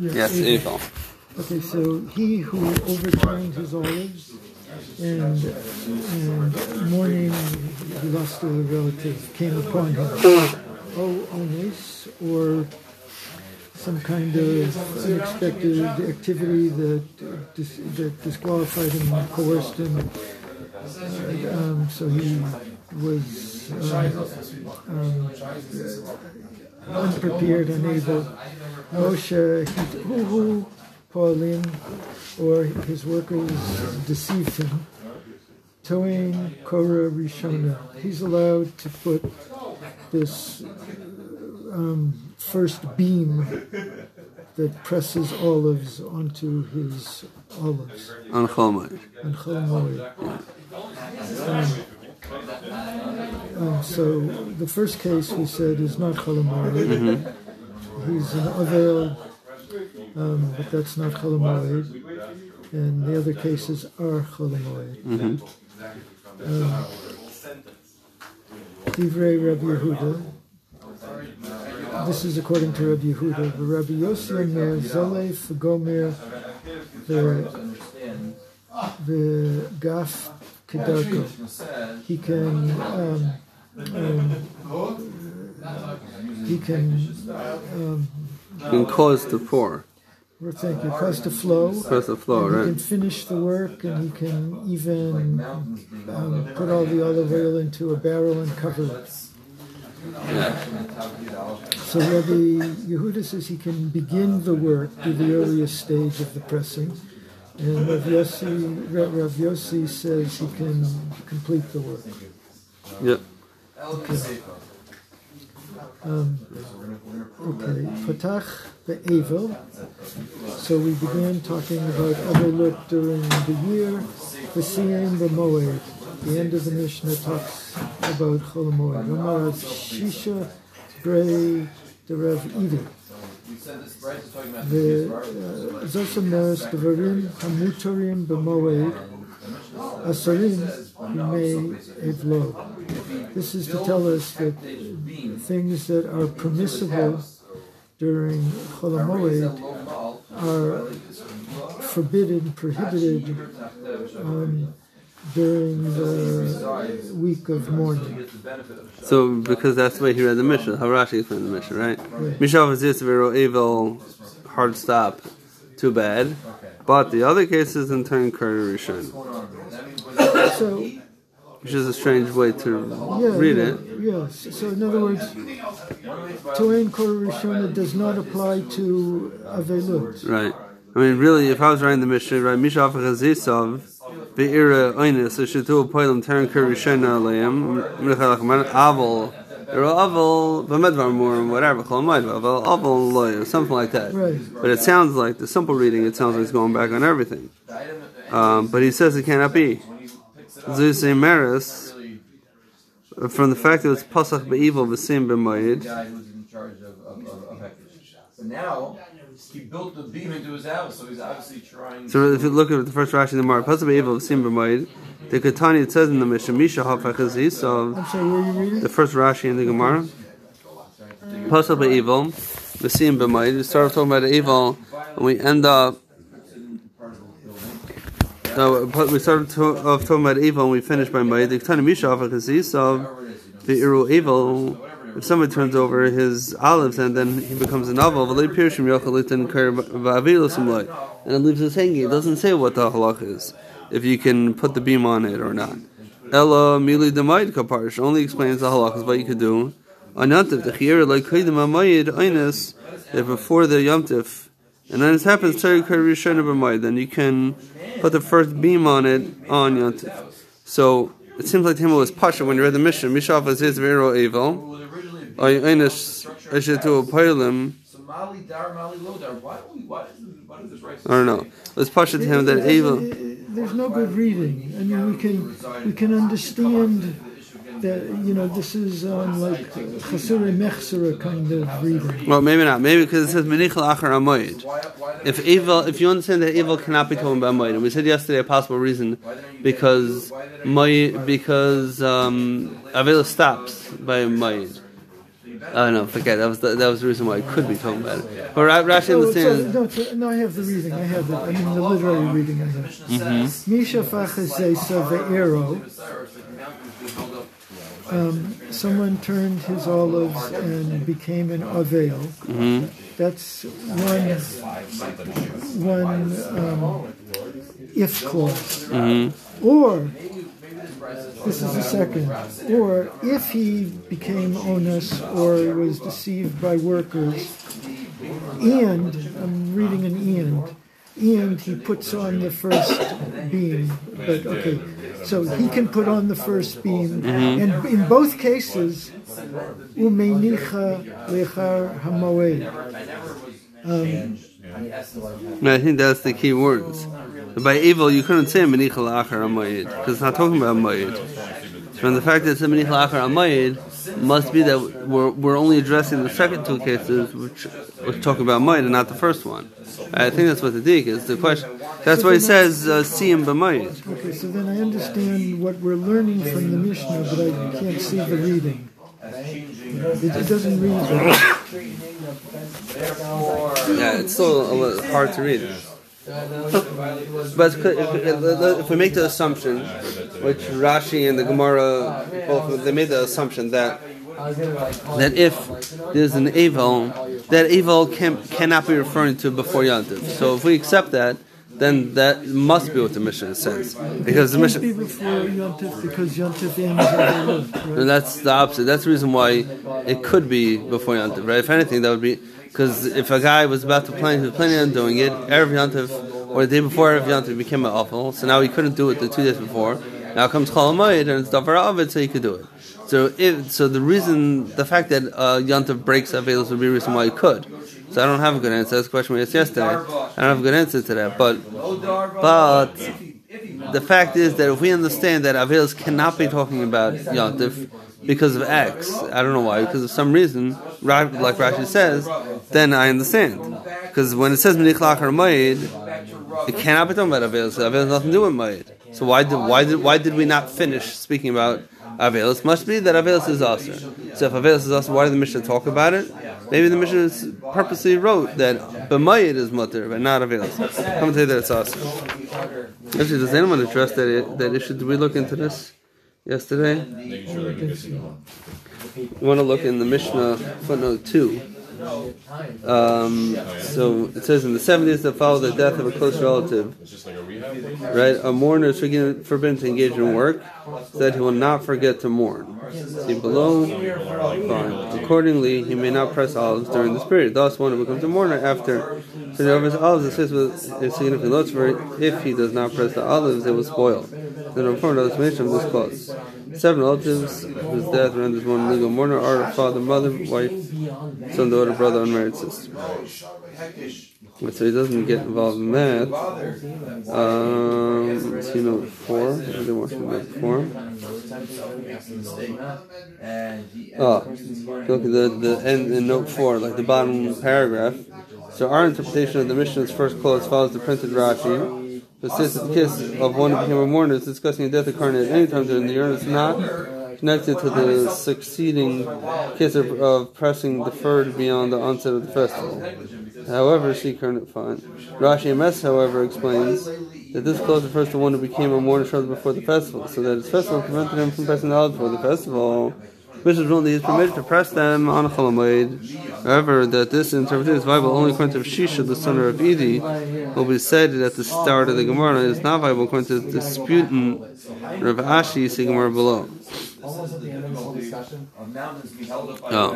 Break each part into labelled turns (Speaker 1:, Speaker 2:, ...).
Speaker 1: Yes,
Speaker 2: Eiffel.
Speaker 1: Eiffel. Okay, so he who overturned his olives and and mourning he lost a relative came upon him. Oh, ones or some kind of unexpected activity that uh, dis- that disqualified him, coerced him. Um, so he was um, um, unprepared, unable. Moshe, he- who, who, Pauline, or his workers deceived him. Toin Korah Rishona. He's allowed to put this um, first beam that presses olives onto his olives
Speaker 2: On Cholmoid.
Speaker 1: on Chol Moed. Um, so the first case we said is not Chol Moed. He's an Avel, um, but that's not Chol And the other cases are Chol Moed. Um, Divrei Rabbi Yehuda. This is according to Rabbi Yehuda. The Rabbi Yossi Omer, Zolef Gomer, the Gaf Kedarko. He can um, um, he can um,
Speaker 2: can cause the pour.
Speaker 1: well, thank you, cause the flow.
Speaker 2: Cause the flow,
Speaker 1: And he can finish the work, and he can even um, put all the olive oil into a barrel and cover it. So Rabbi Yehuda says he can begin the work to the earliest stage of the pressing, and Rav Yossi, Rav Rav Yossi says he can complete the work.
Speaker 2: Yep.
Speaker 1: Um, okay, Patach be'evel. So we began talking about Avelut during the year. V'siyim b'moed. The end of the Mishnah talks about Chol Moed. Omar Rav Shisha Grey the Rav Ida. וזאת אומרת, דברים המותרים במועד, אסורים בימי אבלו. This is to tell us that things that are permissible during Chol HaMoed are forbidden, prohibited um, during the week of mourning.
Speaker 2: So, because that's the way he read the Mishnah, how Rashi explained the Mishnah, right? Mishav is evil, hard stop, too bad. But the other cases in turn Rishon,
Speaker 1: So,
Speaker 2: which is a strange way to
Speaker 1: yeah,
Speaker 2: read
Speaker 1: yeah,
Speaker 2: it.
Speaker 1: Yes. So, in other words, Toen Kor Rishona does not apply to Avelut.
Speaker 2: Right. I mean, really, if I was writing the Mishnah, right, Mishav Chazisav, Be'ira Oinis, Shishitu Poilam Terran Kurd Rishon Aleim, Mechalach Man Aval, or Aval, Bamedvar Mur, whatever, Chol Aval, Aval Loya, something like that.
Speaker 1: Right.
Speaker 2: But it sounds like, the simple reading, it sounds like it's going back on everything. Um, but he says it cannot be. Zeus Maris, from the fact that it's Pasach Be'evil, V'sim B'mayid,
Speaker 3: guy who's in charge of, of, of, of Hektish. But now, he built the beam into his house, so he's obviously trying
Speaker 2: So if you look at the first Rashi in the Mar, Pasuk Be'evil, V'sim B'mayid, the Katani, it says in the Mishnah, Misha Hafach Zisav,
Speaker 1: I'm sorry, where you reading?
Speaker 2: the first Rashi in the Gemara, Pasuk Be'evil, V'sim B'mayid, we start talking about the evil, and we end up So but we started to, off talking about evil and we finished by Mayid. The Ketani Misha Hafach Zisav, the Iru evil. If someone turns over his olives and then he becomes a novel, and it leaves us hanging. It doesn't say what the halach is, if you can put the beam on it or not. Ella mili demaid kaparish only explains the halachas what you could do. On yontif the like kaidim amayid einis that before the yontif, and then it happens teri karishana b'mayid, then you can put the first beam on it on yontif. So it seems like the Himmel was pasha when you read the mission. Mishav is vero evil.
Speaker 3: Mali Dar, Mali Lodar. Why do we, why is, why is this right?
Speaker 2: I don't know. Let's push it to him that evil.
Speaker 1: There's no good reading. I mean, we can we can understand that you know this is um, like chasure mechsera kind of reading.
Speaker 2: Well, maybe not. Maybe because it says menichel achar amoyed. If evil, if you understand that evil cannot be told by moed, and we said yesterday a possible reason because moed, because um, avila stops by moed. Oh no, forget that was the, that was the reason why I could be talking about it. But Ra- Rashi
Speaker 1: No,
Speaker 2: understands.
Speaker 1: no, it's a, no, I have the reading. I have it. I mean the literary reading. I have. Misha Fachazesa ve'ero. Um, someone turned his olives and became an avail. Mhm. That's one one um, if clause. Mhm. Or this is the second. Or if he became onus or was deceived by workers, and I'm reading an and, and he puts on the first beam. But okay, so he can put on the first beam, and in both cases, umenicha lechar hamoed. Um,
Speaker 2: I think that's the key words. By evil, you couldn't say menicha la'achar amayid because it's not talking about amayid. From the fact that it's a menicha la'achar amayid must be that we're, we're only addressing the second two cases, which which talk about amayid and not the first one. I think that's what the dig is. The question. That's why it says uh, siyim b'mayid.
Speaker 1: okay, so then I understand what we're learning from the Mishnah, but I can't see the reading. It, it doesn't read.
Speaker 2: Yeah, it's still a little hard to read. But if, we make the assumption, which Rashi and the Gemara both they made the assumption that that if there's an evil, that evil can, cannot be referring to before Yantiv. So if we accept that, then that must be what the mission says, because the
Speaker 1: mission be before Yontif because Yontif ends
Speaker 2: And that's the opposite. That's the reason why it could be before Yantiv, right? If anything, that would be because if a guy was about to plan, he was planning on doing it, Erev Yantiv, or the day before Erev Yantiv became an awful, so now he couldn't do it the two days before. Now comes Chol Hamoed, and it's Davar Avid, so he could do it. So if so, the reason, the fact that uh, Yantiv breaks Avelis would be the reason why he could. So I don't have a good answer. That's a question we asked yesterday. I don't have a good answer to that, but but the fact is that if we understand that Avelis cannot be talking about Yontif because of X, I don't know why, because of some reason, like Rashi says, then I understand. Because when it says Menichlach or Mayid, it cannot be talking about Avelis. Avelis has nothing to do with Mayid. So why did why did why did we not finish speaking about Avelis? Must be that Avelis is Aser. So if Avelis is Aser, why did the Mishnah talk about it? Maybe the Mishnah purposely wrote that B'mayid is Mutter, but not Avelis. Come tell you that it's Aser. Actually, does anyone address that that issue? Did we look into this yesterday? You want to look in the Mishnah footnote two. Um, so it says in the 70s that follow the death of a close relative, right? A mourner is forbidden to engage in work, so that he will not forget to mourn. See below. Fine. Accordingly, he may not press olives during this period. Thus, one who becomes a mourner after turning over his olives assists with a significant loss for it. If he does not press the olives, they will spoil. The reformed explanation of this clause. Seven relatives whose death renders one legal mourner are father, mother, wife, son, daughter, brother, unmarried sister. So he doesn't get involved in that. Um, let's see note four. I didn't watch note four. Oh, look at the, the end in note four, like the bottom paragraph. So our interpretation of the Mishnah's first clause follows the printed Rashi. The kiss of one who became a mourner is discussing a death occurring at any time during the year, it's not connected to the succeeding kiss of, of pressing deferred beyond the onset of the festival. However, see current fine. Rashi MS, however, explains that this clause refers to one who became a mourner shortly before the festival, so that his festival prevented him from the olives before the festival. That he is permitted to press them on a cholamoid. However, that this interpretation is viable only according to Shisha, the son of Idi, will be said at the start of the Gemara. It is not viable according to the disputant Rav Ashi, see Gemara below.
Speaker 4: The.
Speaker 2: Oh.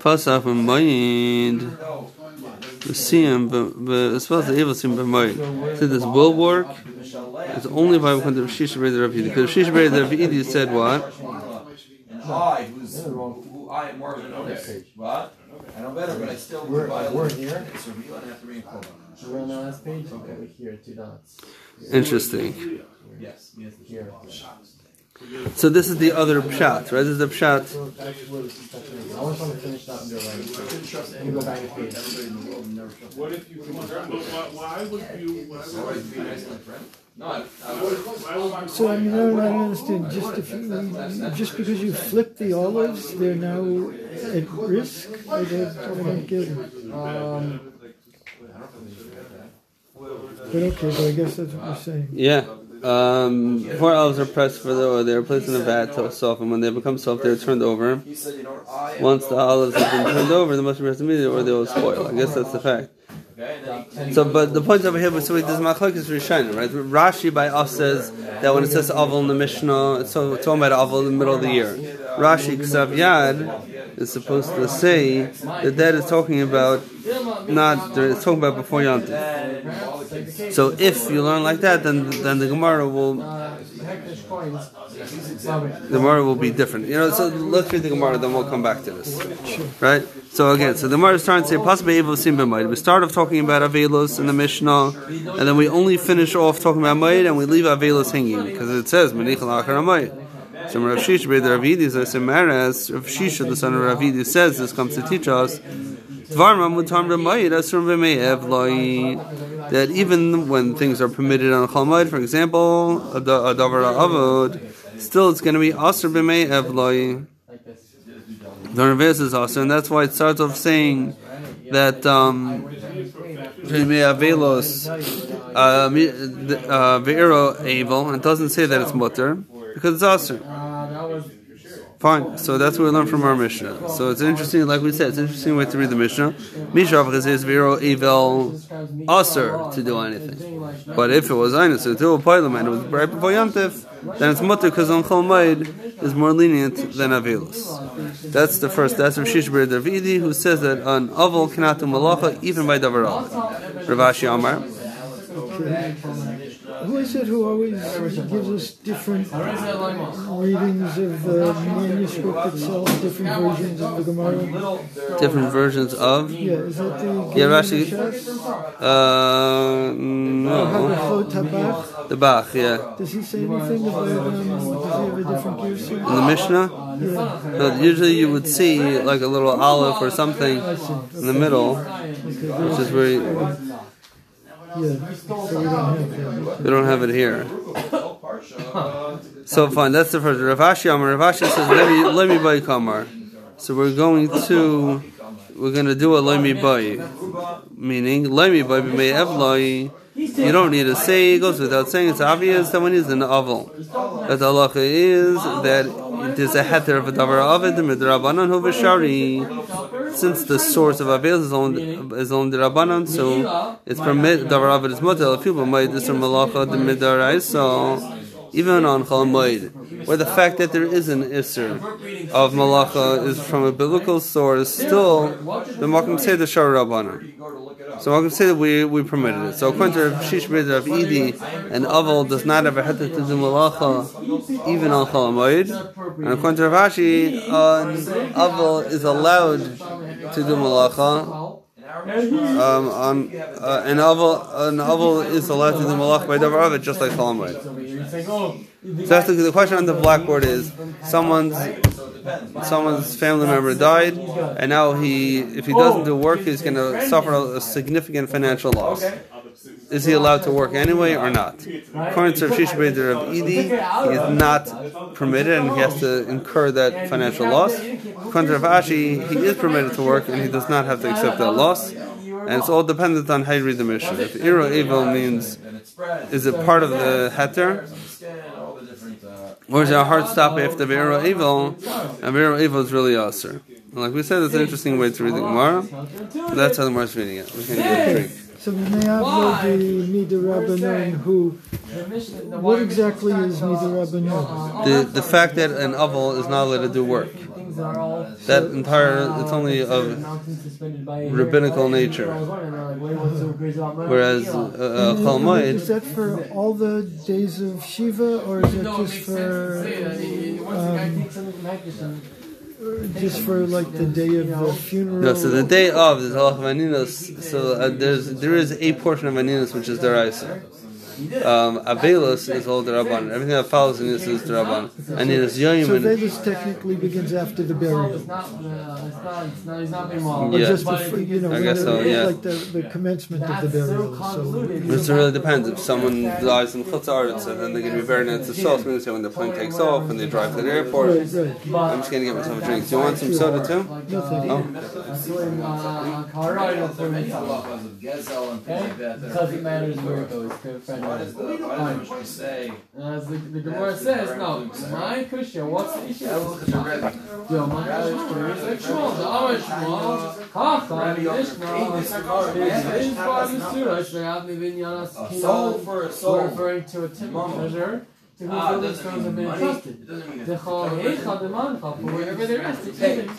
Speaker 2: Pasach and mind the siyam, but as far as the evil siyam b'mayit. So this will work. It's only viable according to Shisha B'rei Rav Idi. Because Shisha B'rei Rav Idi said what?
Speaker 3: And I, who's, who I am more of a notice. What? I know better, but I still
Speaker 4: We're-
Speaker 3: violate.
Speaker 4: we're here?
Speaker 3: So you don't have to bring a quote.
Speaker 4: We're on the last page. Okay, here, two dots.
Speaker 2: Interesting.
Speaker 3: Yes. Yes.
Speaker 4: Here.
Speaker 2: So this is the other pshat, right? This is the pshat.
Speaker 4: So that's where this discussion is. I always want to finish that and do it right. Let me go back a page.
Speaker 5: What if you can, but why, why would you, why
Speaker 3: Always
Speaker 5: would
Speaker 3: be
Speaker 5: you,
Speaker 3: nice my friend. No, I, I,
Speaker 1: So I mean, I don't, I don't understand. Just if you, just because you flip the olives, they're now at risk. I don't, don't get it.
Speaker 4: Um,
Speaker 1: But okay, but I guess that's what you're saying.
Speaker 2: Yeah. Um, before olives are pressed for the oil, they are placed in a vat to soften. When they become soft, they are turned over.
Speaker 3: he said, you know, I.
Speaker 2: Once the olives have been turned over, they must be pressed immediately or they will spoil. I guess that's the fact. So, but the point over here was so there's machlokes rishayim, right? Rashi by us says that when it says avol in the Mishnah, it's talking about avol in the middle of the year. Rashi ksav yad is supposed to say that that is talking about not it's talking about before Yom So if you learn like that, then then the Gemara will the Gemara will be different. You know, so let's read the Gemara, then we'll come back to this. Right? So again, so the Gemara is trying to say possibly Evo Sim B'Mayid. We start off talking about Avelos in the Mishnah, and then we only finish off talking about Mayid, and we leave Avelos hanging because it says. So Rav Shisha B'Ed Maras, Rav Shisha, the son of Rav Idi, says this comes to teach us. That even when things are permitted on Chalmud, for example, a da- davar avod, still it's going to be asur b'me'ev lo'i. The reverse is also, and that's why it starts off saying that um, uh, uh, ve'ero avel, and it doesn't say that it's mutter because it's
Speaker 4: was
Speaker 2: Fine. So that's what we learned from our Mishnah. So it's interesting, like we said, it's an interesting way to read the Mishnah. Mishnah says vero evil aser to do anything. But if it was einus to do a pilam and it was right before then it's mutter because on Chol Moed is more lenient than Avilus. That's the first. That's Rav Shishbir Davidi who says that an aval cannot do malacha even by davar aval. Rav Ashi Amar.
Speaker 1: Who is it who always gives us different readings of the manuscript itself, different versions of the Gemara?
Speaker 2: Different versions of.
Speaker 1: Yeah, is that the
Speaker 2: Yeah, Rashi- Uh, no.
Speaker 1: Hagachot
Speaker 2: The Bach, yeah.
Speaker 1: Does he say anything about um, does he have a different gear
Speaker 2: In the Mishnah?
Speaker 1: Yeah,
Speaker 2: No, usually you would see like a little olive or something in the middle, which is where you,
Speaker 1: yeah. So we don't have
Speaker 2: it here. So fine, that's the first. Rav Ashi Amar. Rav Ashi says, "Let me let me kamar." So we're going to we're going to do a me buy, meaning let me buy may evlai. You don't need to say. It goes without saying. It's obvious that when he's in the oval, that the halacha is that there's a heter of a davar avid midrabanan hu v'shari. Since the source of avel is on is on the rabbanan, so it's permit davar avid is mutal. If people might this malacha the midarai so even on Chol Moed, where the fact that there is an Isser of Malacha is from a biblical source, still the Malkim say the Shar Rabbana. So Malkim say that we, we permitted it. So according to Rav Shish B'Ed Rav Idi, an Aval does not have a heter to do Malacha even on Chol Moed. And according to Rav Ashi, an Aval is allowed to do Malacha. Um, on, uh, an aval, an aval is allowed to do malach by davar just like Chol
Speaker 4: Oh,
Speaker 2: So that's the, the question on the blackboard is someone's someone's family member died, and now he if he doesn't do work, he's going to suffer a, significant financial loss. Is he allowed to work anyway or not? According to Shish of Edi, he is not permitted and he has to incur that financial loss. According to Ashi, he is permitted to work and he does not have to accept that loss. And it's all dependent on how you read the Mishnah. If Iro Evil means, is it part of the Heter? Or our it a hard stop after Vero Evil? And Vero Evil is really Aser. And Like we said, it's an interesting way to read the Gemara. That's how the Gemara is reading it. We can get a drink.
Speaker 1: So we may have the Mida Rabbanon who, what exactly is Mida Rabbanon?
Speaker 2: The, the fact that an Aval is not allowed to do work. That entire, it's only of rabbinical nature. Whereas uh, uh,
Speaker 1: Is that for all the days of Shiva or is it just for, um, just for like the day of the funeral?
Speaker 2: No, so the day of the halach of aninos. So uh, there's there is a portion of aninos which is deraisa. Um, Avelus is all the Daraban. Everything that follows in this is Daraban. And in his Yoyim
Speaker 1: So
Speaker 2: and
Speaker 1: Vedas technically begins after the burial.
Speaker 4: It's not, uh, it's not, it's not, he's not being moral.
Speaker 1: Or
Speaker 2: Yeah.
Speaker 1: just
Speaker 4: But
Speaker 1: before,
Speaker 4: if
Speaker 1: you know,
Speaker 2: I guess so, yeah.
Speaker 1: like the, the commencement of the
Speaker 4: That's so
Speaker 1: burial. So
Speaker 4: convoluted.
Speaker 2: It really depends. If someone dies in Chutz Aretz, and then they're going to be buried at the south, means when the plane takes off and they drive to the airport.
Speaker 1: right, right.
Speaker 2: I'm just going to get myself a drink. Do you want some soda too?
Speaker 1: No, thank
Speaker 2: Oh.
Speaker 4: I'm doing, uh, Colorado for me.
Speaker 3: Halachas of Gezel and things
Speaker 4: Okay?
Speaker 3: like that. that are
Speaker 4: Because it matters where it goes. Good.
Speaker 3: Why does the, why does the say?
Speaker 4: As the, the Gemara says, no, my kushya, what's the issue?
Speaker 3: Yeah, look at the Rebbe.
Speaker 4: Yo, my kushya is like Shmuel, the Amar Shmuel, Hacha, Mishnah, is part of the surah, Shreyav Mivin Yanas
Speaker 3: A soul
Speaker 4: Kiyon.
Speaker 3: for a
Speaker 4: We're
Speaker 3: soul.
Speaker 4: referring to a temple
Speaker 3: Mama.
Speaker 4: treasure to whose
Speaker 3: Ah, it
Speaker 4: building
Speaker 3: doesn't
Speaker 4: stones have been entrusted.
Speaker 3: It doesn't mean
Speaker 4: The Chal Heicha, the Mancha, for wherever they're resting, even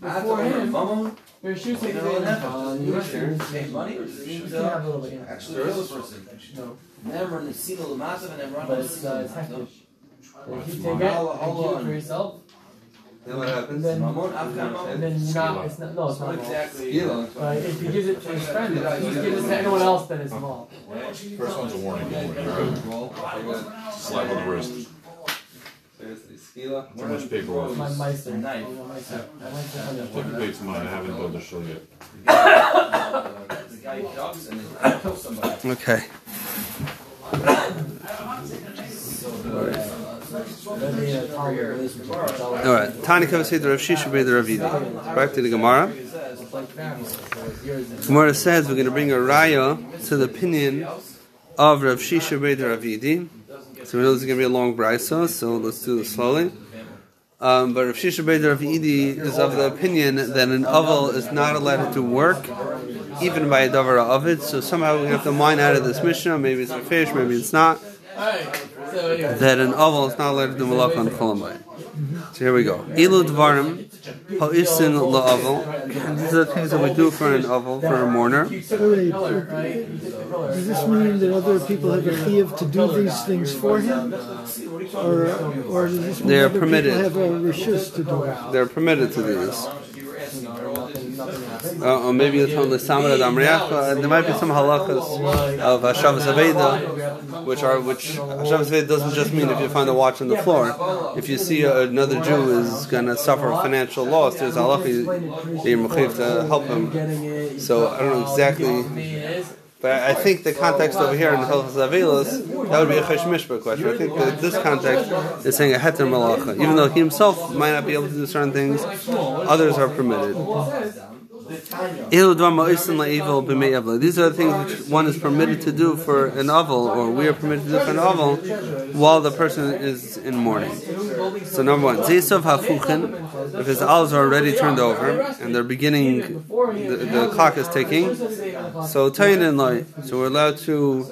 Speaker 4: before him,
Speaker 3: Mama,
Speaker 4: they're shooting
Speaker 3: you
Speaker 4: the
Speaker 3: know what
Speaker 4: Mancha,
Speaker 3: happened?
Speaker 4: and
Speaker 3: You
Speaker 4: the
Speaker 3: were there,
Speaker 4: rest
Speaker 3: pay money or
Speaker 4: You can have a little bit.
Speaker 3: Actually, there is a person.
Speaker 4: No,
Speaker 3: Never in the Sina Lamasav and never
Speaker 4: but
Speaker 3: on
Speaker 4: it's, uh, it's hectic. If you take it
Speaker 3: Hold
Speaker 4: and
Speaker 3: on.
Speaker 4: keep it for yourself,
Speaker 2: Then what happens?
Speaker 4: then,
Speaker 3: Mamon, Afghan
Speaker 4: and then you're not, it's not, no, it's not
Speaker 3: Not
Speaker 4: involved.
Speaker 3: exactly.
Speaker 4: But if he gives it to his friend, if he gives it to anyone else, then it's involved.
Speaker 5: First one's a warning. Slap on the wrist.
Speaker 2: Seriously, Skila.
Speaker 5: Too much paperwork.
Speaker 4: My Meister.
Speaker 3: Knife.
Speaker 4: Oh, my Meister. My Meister.
Speaker 5: Typically it's mine. I haven't done the show yet.
Speaker 3: The guy ducks and then kills somebody.
Speaker 2: Okay.
Speaker 4: That'd be a tolerant relationship. It's all-
Speaker 2: All right. Tani Kavasei Rav Shisha Beit Rav Yidi. Back to the Gemara.
Speaker 4: It's like family. So it's yours and-
Speaker 2: Gemara says we're going to bring a raya to the opinion of Rav Shisha Beit Rav Yidi. So we know this is going to be a long brisa, so let's do this slowly. Um, but Rav Shisha Beit Rav Yidi is of the opinion that an oval is not allowed to work, even by a davar of it. So somehow we have to mine out of this mishnah. Maybe it's a fish, maybe it's not. That an oval is not allowed to do malach on. So here we go. Ilu dvarim ha'isin la'oval. And These are the things that we do for an oval, for a mourner.
Speaker 4: You took the color, right? You took the color.
Speaker 1: does this mean that other people have a chiyuv to do these things for him? Or, or does this mean
Speaker 2: They are
Speaker 1: other
Speaker 2: permitted.
Speaker 1: people have a rishus to do it?
Speaker 2: They're permitted to do this.
Speaker 3: You were asking, they're all
Speaker 4: Nothing, nothing happens.
Speaker 2: Uh, or maybe it's on the Samara Damriach. Uh, there might be some halachas of Hashavas Aveda, which are which Hashavas Aveda doesn't just mean if you find a watch on the floor. If you see another Jew is going to suffer financial loss, there's you're mechayiv to help him. So I don't know exactly. But I think the context over here in Hilchas Avelis, that would be a Chesh Mishpah question. I think that this context is saying a Heter Malacha. Even though he himself might not be able to do certain things, others are permitted. These are the things which one is permitted to do for an oval, or we are permitted to do for an oval, while the person is in mourning. So number one, Zesav hafuchin, if his olives are already turned over, and they're beginning, the, the clock is ticking, so tayin in light, so we're allowed to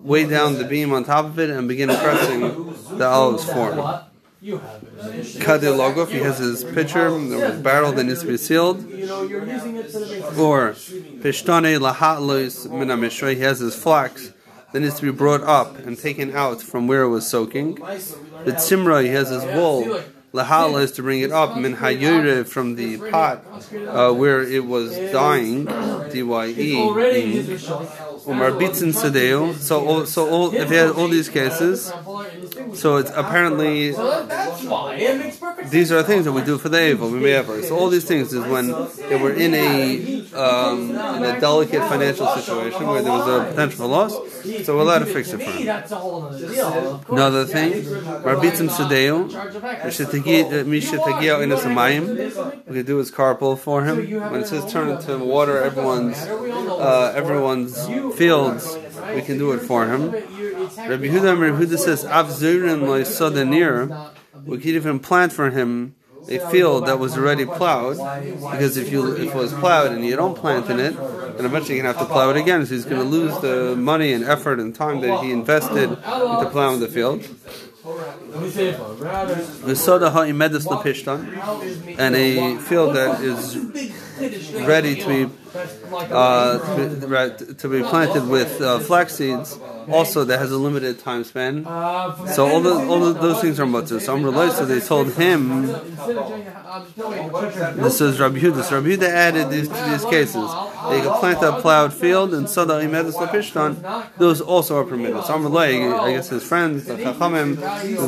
Speaker 2: weigh down the beam on top of it and begin pressing the olives form.
Speaker 4: What? You have it.
Speaker 2: Kadeh logov, he has his pitcher, the barrel that needs to be sealed.
Speaker 4: You know, you're using it to the base.
Speaker 2: Or pishtane lahatlois mina mishra, he has his flax that needs to be brought up and taken out from where it was soaking. The tzimra, he has his wool. Lahala is to bring it up min hayure from the pot uh, where it was dying. D-Y-E.
Speaker 4: Already.
Speaker 2: Umar bitzin sedeo. So, all, so all, if he has all these cases, so it's apparently
Speaker 4: So that's why it makes perfect
Speaker 2: these are things that we do for the evil, we may ever. So all these things is when they were in a um, in a delicate financial situation where there was a potential for loss, so we're allowed to fix it for
Speaker 4: me,
Speaker 2: him.
Speaker 4: that's a whole other deal. Of course.
Speaker 2: Another thing, Marbitzim Sedeo,
Speaker 4: Charge of heck.
Speaker 2: Misha Tagia in Samayim, we could do his carpool for him. When it says turn into water everyone's uh, everyone's fields, we can do it for him. Rabbi Huda Rabbi Huda says Avzurin we could even plant for him a field that was already plowed, because if you if it was plowed and you don't plant in it, then eventually you're gonna have to plow it again. So he's gonna lose the money and effort and time that he invested into plowing the field. And a field that is ready to be uh, to, to be planted with uh, flax seeds, also that has a limited time span. So all the, all of those things are mutter. So I'm so they told him. This is Rabbi Yehuda. So Rabbi Yehuda added these to these cases. They could plant a plowed field and sada imedus lapishtan. Those also are permitted. So I'm I guess his friends, the chachamim,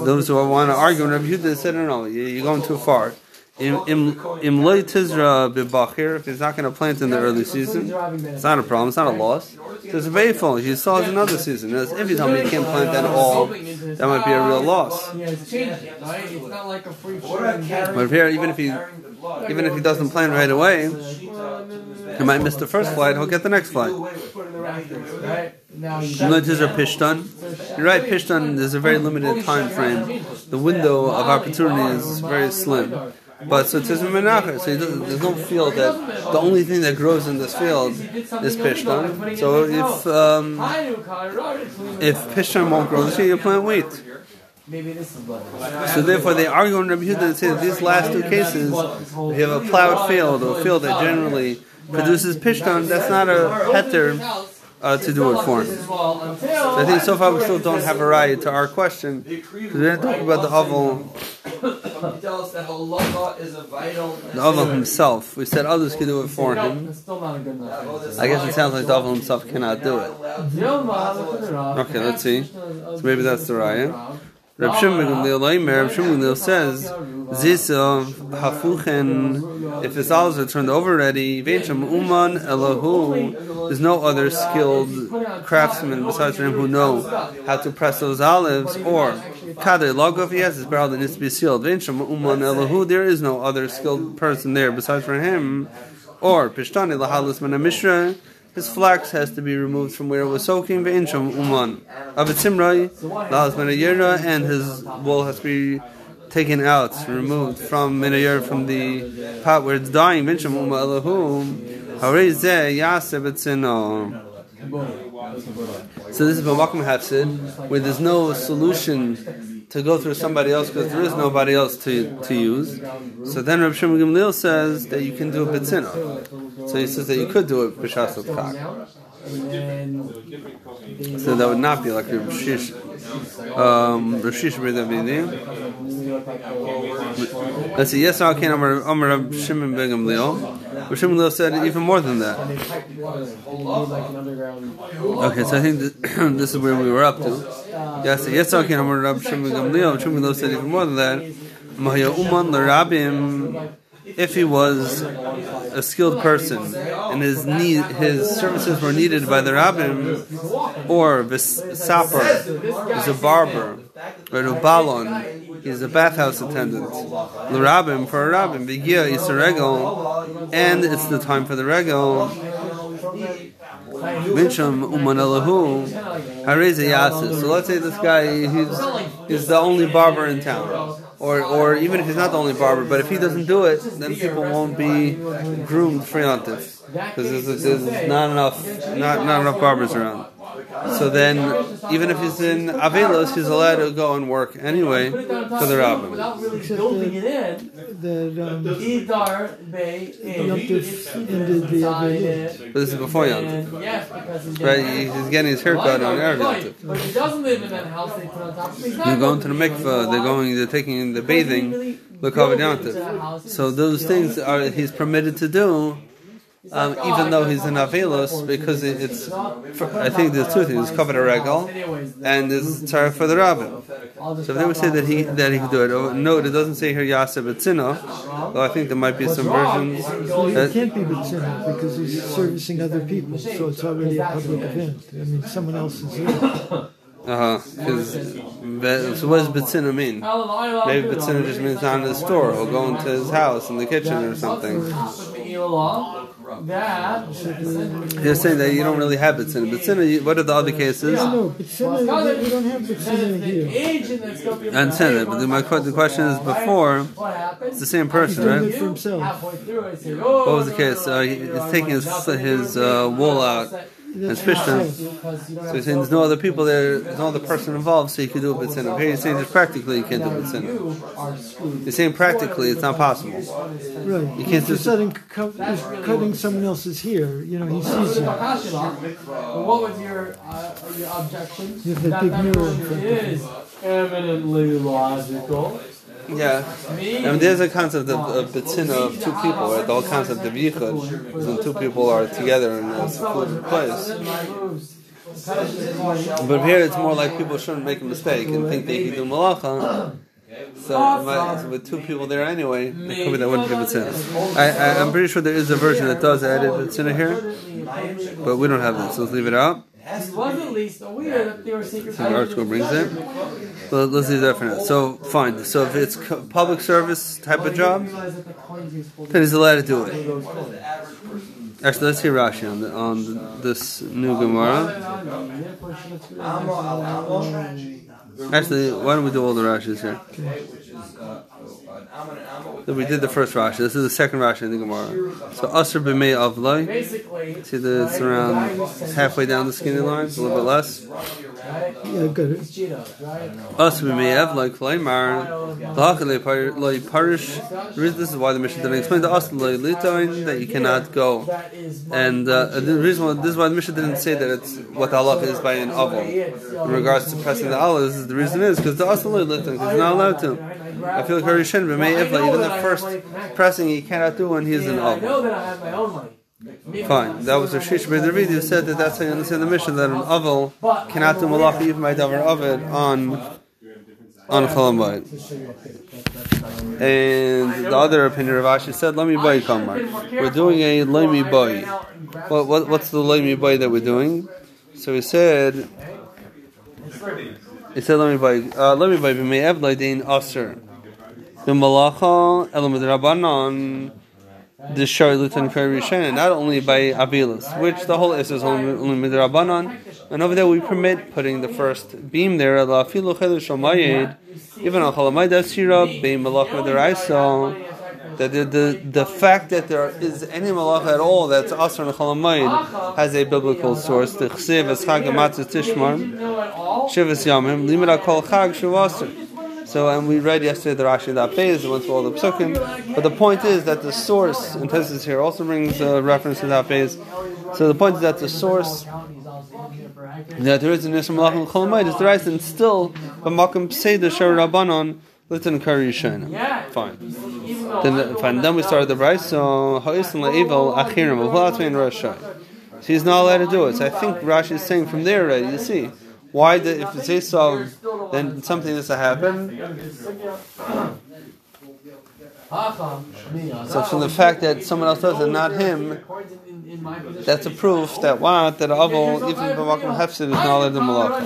Speaker 2: those who want to argue, and Rabbi Yehuda said, no, no, you're going too far. Im loy tizra b'bachir. If he's not going to plant in the early season, it's not a problem. It's not a loss. There's a bayful. He saw it another season. If you tell me you can't plant at all, that might be a real loss. But here, even if he even if he doesn't plant right away, he might miss the first flight. He'll get the next flight. Loy tizra pishtan. You're right. Pishtan. There's a very limited time frame. The window of opportunity is very slim. But so Tizma Menacher, so there's no field that the only thing that grows in this field is Pishtan. So if um, if Pishtan won't grow this year, you plant wheat. So therefore, they argue in Rabbi Yehuda and say that these last two cases, if you have a plowed field or a field that generally produces Pishtan, that's not a heter uh, to do it for him. So I think so far we still don't have a right to our question we didn't talk about the Aval. The Aval himself. We said others could do it for him. I guess it sounds like the Aval himself cannot do it. Okay, let's see. So maybe that's the raya. Reb Shimon Gamliel Reb Shimon Gamliel says, Zisa hafuchen, if his olives are turned over already, Veinsham uman elahu, there's no other skilled craftsman besides him who know how to press those olives, or kader logov, he has his barrel that needs to be sealed. Veinsham uman elahu, there is no other skilled person there besides for him, or pishtani lahalis mana mishra, his flax has to be removed from where it was soaking, ve'insham uman. Avitzimrai, lahas menayera, and his wool has to be taken out, removed from menayera, from the pot where it's dying, ve'insham umma elahu, harei yaseh So this is Bamakum Hafsid, where there's no solution to go through somebody else because there is nobody else to, to use. So then Rabbi Shimon Gamliel says that you can do a bitzina. So he says that you could do it b'shas. So that would not be like the Rashish, um, Rashish B'Davidim. Let's see. Yes, I can. Amar Amar Shimon Ben Gamliel. But Shimon said even more than that. Okay, so I think this, this is where we were up to. Yes, yes, I can. Amar Rab Shimon Gamliel. Shimon Gamliel said even more than that. If he was a skilled person and his need, his services were needed by the rabbim, or the Sapper is a barber, or a balon, he's a bathhouse attendant. The rabbim for a rabbim, Bigia is a regal, and it's the time for the regal. So let's say this guy he's he's the only barber in town or or even if he's not the only barber, but if he doesn't do it, then people won't be groomed for yontif because there's, there's not enough not not enough barbers around. So then, even if he's in Avelos, he's allowed to go and work anyway for the rabbin.
Speaker 1: Without really building it in, that um, Yontif ended the Avelos.
Speaker 2: But this is before Yontif.
Speaker 4: Yes, because he's
Speaker 2: Right, he's getting his haircut on Erev Yontif.
Speaker 4: But he doesn't live in that house, they put on top. He's not
Speaker 2: They're going to the mikveh. They're going. They're taking the bathing. Look over Yontif. So those things are he's permitted to do um, even though he's in Avelos, because it, it's, I think the two things: covered a regal, and there's tzara for the rabbin. So if they would say that he that he could do it, oh, no, it doesn't say here Yaseh Betzina, though I think there might be some versions.
Speaker 1: Well, it can't be Betzina because he's servicing other people, so it's already a public event. I mean, someone else is there.
Speaker 2: Uh huh. So what does Betzina mean? Maybe Betzina just means down to the store or going into his house in the kitchen or something. They're saying that you don't really have Betzina. Betzina, what are the other cases?
Speaker 1: Yeah, no, Betzina, we don't have Betzina here.
Speaker 2: I understand that, but the, my, the question is before, it's the same person, right? What was the case? Uh, he's taking his, his uh, wool out
Speaker 1: That's
Speaker 2: fish
Speaker 1: what
Speaker 2: them.
Speaker 1: says.
Speaker 4: Because you don't
Speaker 2: So he's saying there's no other people there, there's no other person involved, so you can do a bitzina. Here he's saying just practically you can't do a bitzina.
Speaker 4: You.
Speaker 2: He's saying practically it's not possible.
Speaker 1: Right.
Speaker 2: You can't just-
Speaker 1: cutting, cu- cutting someone else's hair. You know, he sees you.
Speaker 4: What was your uh, your objection?
Speaker 1: You have that
Speaker 4: that
Speaker 1: big mirror in
Speaker 4: ruling
Speaker 1: front of you.
Speaker 4: is eminently logical.
Speaker 2: Yeah. I mean, there's a concept of, of of two people, right? The whole concept of yichud when two people are together in a secluded place. But here it's more like people shouldn't make a mistake and think they can do malacha. So, so with two people there anyway, it be that wouldn't bitzina. I, I, I'm pretty sure there is a version that does add a bitzina here, but we don't have this, so let's leave it out.
Speaker 4: He was at least aware that they were secret.
Speaker 2: See, Archko brings it. But let's leave that for now. So, fine. So if it's co- public service type of job, then he's allowed to do it. Actually, let's hear Rashi on, the, on this new Gemara. Actually, why don't we do all the Rashis here? We did the first Rashi. This is the second Rashi in the Gemara. So Asr b'mei avlai. See that it's around halfway down the skinny line, a little bit less.
Speaker 1: Yeah, good.
Speaker 2: We may have like Flaimar, like Parish. This is why the mission didn't explain to us like Litain that you cannot go.
Speaker 4: Is
Speaker 2: And uh, the reason why this is why the mission didn't say that it's what the halacha is by an oval in regards to pressing the. Is the reason is because the asal litain because you're not allowed to. I feel like Harishin but may if like even the first pressing he cannot do when he's an
Speaker 4: I
Speaker 2: oval.
Speaker 4: know that I have my own money.
Speaker 2: Fine, that was Rashish Ben David who said that that's how you understand the mission that an oval cannot do malacha even by davar ovid on on Cholamayit. And the other opinion of Ashi said, "Let me buy kamar." We're doing a let me buy. What, what what's the let me buy that we're doing? So he said, he said, "Let me buy. Uh, let me buy b'mei evlaydin aser b'malacha elam rabbanon." The Charlotte and not only by Abilas, which the whole is only, only midrabanan, and over there we permit putting the first beam there. La filu shamayid, even on chalamayid asira beim malach midaraisa. That the, the the fact that there is any malach at all that's asr and chalamayid has a biblical source. The chsev es chag tishmar shivas yamim limit kol chag shavasr. So, and we read yesterday the Rashi that the went through all the psukim. But the point is that the source, and Tesis here also brings a reference to that Beis. So the point is that the source that there is an Yisrael Malach and Cholamayit is the right, and still, but say the Shar Rabbanon, Litan Kari Shana. Fine. Then, fine. Then we started the Bryce. So Ha'isn La'evil Achirim Avlatme and Rashai. So he's not allowed to do it. So I think Rashi is saying from there already. You see. Why the, if it's Esav, then something has to happen. So from the fact that someone else does it, not him, that's a proof that what that Aval even b'makom hefsid is not allowed to malach.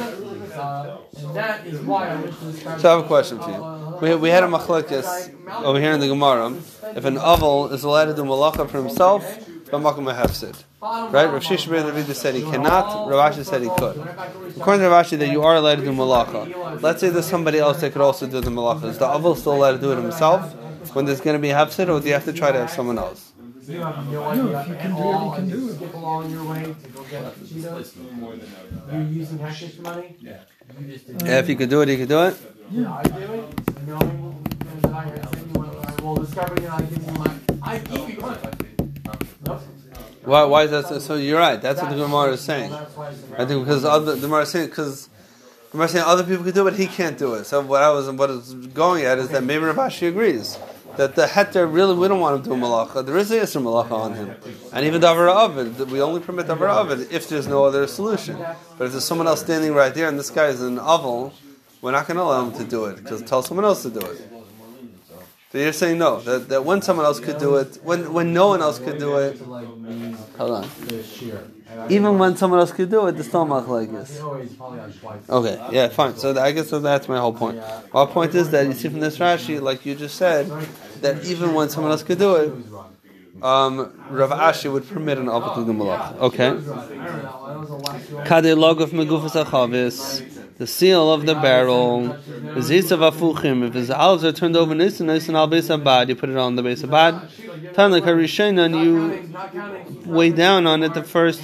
Speaker 4: And that is why I wish to describe
Speaker 2: So I have a question for you. We, we had a machlekes over here in the Gemara. If an Aval is allowed to do malacha for himself, b'makom hefsid. Right? Rav Shishim ben David said he cannot. Rav Ashi said he could. According to Rav Ashi, that you are allowed to do malacha. Let's say there's somebody else that could also do the malacha. Is the Aval still allowed to do it himself? When there's going to be hefsid, or do you have to try to have someone else?
Speaker 4: You have no idea. if you can do it, you can do it. Skip along your way to go get Cheetos. You're using heckish money. Yeah. You just did.
Speaker 2: Yeah, if you could do it, you could do it.
Speaker 4: Yeah, I do it. Knowing I had said you want, I will discovering that I give you my, I give you money.
Speaker 2: Why? Why is that? So, you're right. That's what the Gemara is saying. I think because other the Gemara is saying because the Gemara is saying other people can do it, but he can't do it. So what I was what is going at is that maybe Rav Ashi agrees that the heter really we don't want to do malacha. There is a yisr malacha on him, and even davar ovid we only permit davar ovid if there's no other solution. But if there's someone else standing right there and this guy is an oval, we're not going to allow him to do it because tell someone else to do it. So you're saying no that, that when someone else could do it, when when no one else could do it, hold on. Even when someone else could do it, the
Speaker 4: probably on twice.
Speaker 2: Okay, yeah, fine. So I guess so. that's my whole point. Our point is that you see from this Rashi, like you just said, that even when someone else could do it, um, Rav Ashi would permit an Abba to malach. Okay. Kadei log of megufas achavis. The seal of the barrel. Zisav afuchim. If his olives are turned over nisan nisan al base abad, you put it on the base abad. Tan like and you weigh down on it the first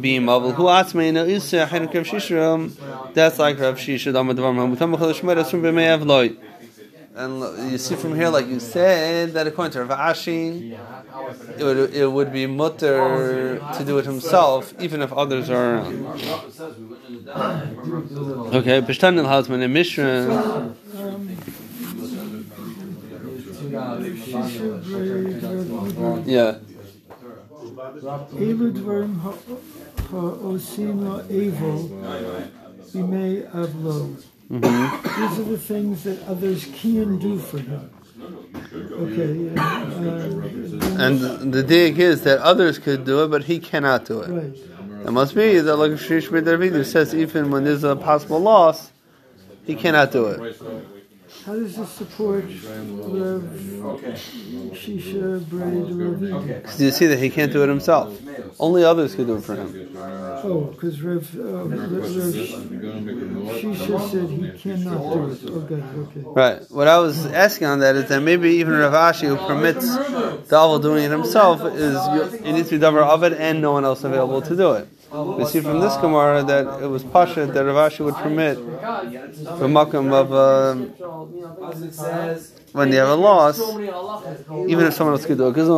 Speaker 2: beam of who atzmeina isa henrik Rav Shisha. That's like Rav devar mamutam b'chol shmer asum b'mei avloi. And you see from here, like you said, that according to Rav Ashi, it would, it would be mutter to do it himself, even if others are around. Okay, Pishtan al Hazman in Mishra. Yeah.
Speaker 1: Elu dvarim ha'osim la'evo b'mei. These are the things that others can do for him. Okay, and, uh,
Speaker 2: And the dig is that others could do it, but he cannot do it.
Speaker 1: right.
Speaker 2: It must be that, like Shrish B'David says, even when there's a possible loss, he cannot do it.
Speaker 1: How does this support Rev Shisha braid Ravidi?
Speaker 2: Because you see that he can't do it himself. Only others could do it for him.
Speaker 1: Oh, because Rev, uh, Rev Rev Shisha said he cannot do it. Okay, okay.
Speaker 2: Right. What I was asking on that is that maybe even Rav Ashi, who permits the doing it himself, is it needs to be davar of it and no one else available to do it. We see from this Gemara that it was Pasha that Rav Ashi would permit the makam of um, when you have a loss, even if someone else could do it. Because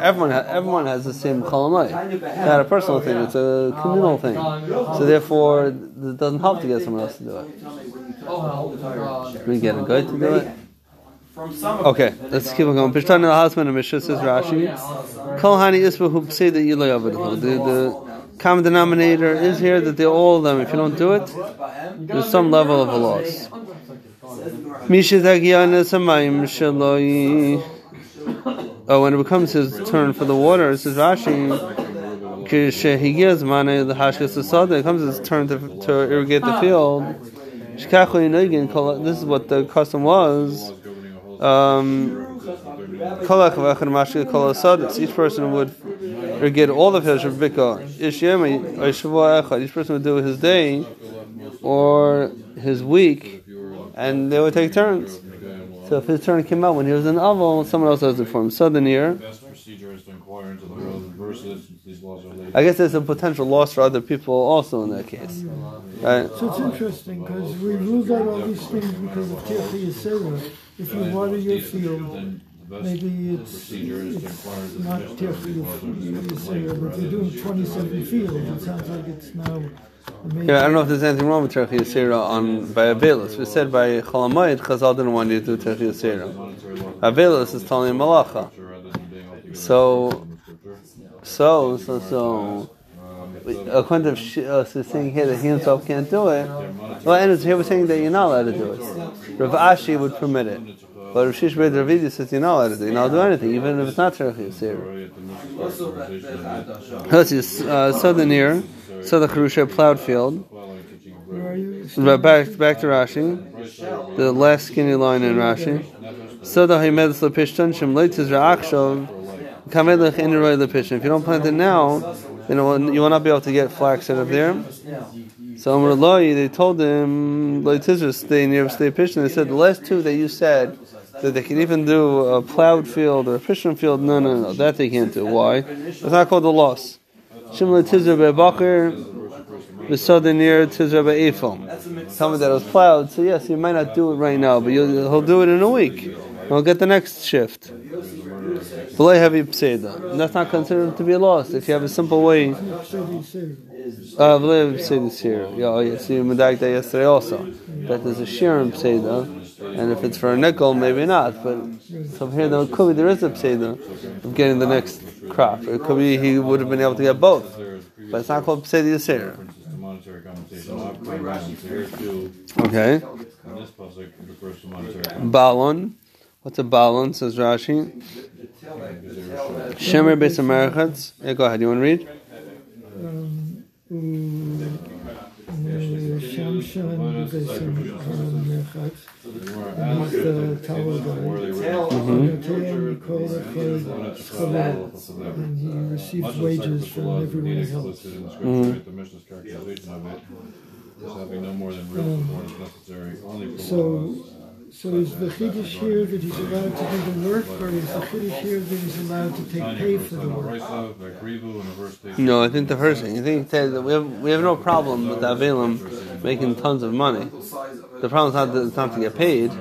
Speaker 2: everyone everyone has the same. It's not a personal thing; it's a communal thing. So therefore, it doesn't help to get someone else to do it. We get a guy to do it. Okay, let's keep on going. Pishtan al Hasman and Mishra says Rashi. Kol Hani Isba who say that you lay The the common denominator is here that they all of them. If you don't do it, there's some level of a loss. Oh, when it becomes his turn for the water, it says Rashi. Kishehigias mane the hashkas asada. It comes his turn to, to irrigate the field. This is what the custom was. Um, kolach v'echad mashke kol asadas. Each person would get all the fields of Bika. Ishyem Shavua echad. Each person would do his day or his week, and they would take turns. So if his turn came out when he was in Aval, someone else does it for him. Southern year.
Speaker 5: Best procedure is to inquire into the relevant verses, since these laws are laid.
Speaker 2: I guess there's a potential loss for other people also in that case. Right?
Speaker 1: So it's interesting because we ruled out all these things because of Tirchi Yisera. If you water your field,
Speaker 5: Then the best
Speaker 1: maybe it's,
Speaker 5: procedure is to
Speaker 1: it's
Speaker 5: inquire into the
Speaker 1: not
Speaker 5: business
Speaker 1: Tirchi
Speaker 5: laws are
Speaker 1: but if you're doing 27 fields, it sounds like it's now.
Speaker 2: Yeah, I don't know if there's anything wrong with Terchi Yisera on by Abelis. We said by Cholamayit, Chazal didn't want you to do Terchi Yisera.
Speaker 5: Monetary
Speaker 2: Abelis is telling him Malacha.
Speaker 5: rather than being able to give
Speaker 2: So-
Speaker 5: from the scripture.
Speaker 2: So, so, so. According to Sh- uh, so saying here that he himself can't do it. Well, and here we're saying that you're not allowed to do it. Rav Ashi would permit it. But Rav Shish Beit Ravidi says you're not allowed to do it. You're not allowed to do anything, even if it's not
Speaker 5: the Mishnah conversation,
Speaker 2: Let's see, uh, southern southern plowed field.
Speaker 5: teaching of
Speaker 1: Where are you?
Speaker 2: Back back to Rashi, the last skinny line in Rashi. So the Hamed Pishtan Shem Leitzis Ra'achshav Kamelech Lepishtan. If you don't plant it now, it will, you will not be able to get flax out of there. So Amr Loi, they told him stay near stay Pishtan. They said the last two that you said that they can even do a plowed field or a Pishtan field. No, no, no, that they can't do. Why? It's not called the loss. Shem Leitzis Be'Bakir. The southern near Tizra Ba'ifom. Tell me that it was plowed, so yes, you might not do it right now, but you'll, he'll do it in a week. He'll get the next shift. V'lei heavy pseida. And That's not considered to be a loss if you have a simple way. Uh, v'lei heavy pseida here. Yeah, oh, you medaged that yesterday also. That there's a shirim pseida, and if it's for a nickel, maybe not. But so here, though, it could be there is a pseida of getting the next crop. It could be he would have been able to get both. But it's not called pseida yisera.
Speaker 5: the monetary compensation. Not per round. So here's two.
Speaker 2: Okay.
Speaker 5: And this pasuk refers to monetary compensation.
Speaker 2: Balon. What's a balon? Says Rashi. Shemer Beis Americhatz. Yeah, go ahead. You want to read?
Speaker 1: Um, Shamshan Besim Mechat. He's the tower guy. Yotem Kol Echad Chalel. And he receives wages from everyone he helps.
Speaker 5: Listed in the scripture, the Mishnah's characterization of it. As having no more than real performance necessary only for
Speaker 1: So,
Speaker 5: laws.
Speaker 1: So is the chiddush here that he's allowed to do the work, or is the chiddush here that he's allowed to take pay for the work?
Speaker 2: No, I think the first thing. I think that we have we have no problem with the Avelim making tons of money. The problem is not that it's not to get paid.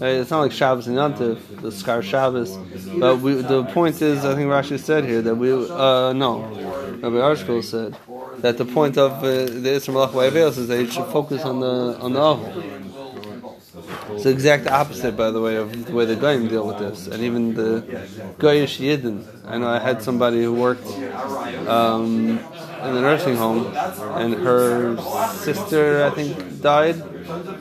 Speaker 2: Right? It's not like Shabbos and Yantiv, the Scar Shabbos. But we, the point is, I think Rashi said here that we uh, no, Rabbi Arshkol said that the point of uh, the Isra Malach is that you should focus on the on the Avel. It's the exact opposite, by the way, of the way the Goyim deal with this, and even the Goyish Yidden. I know I had somebody who worked um, in the nursing home, and her sister, I think, died,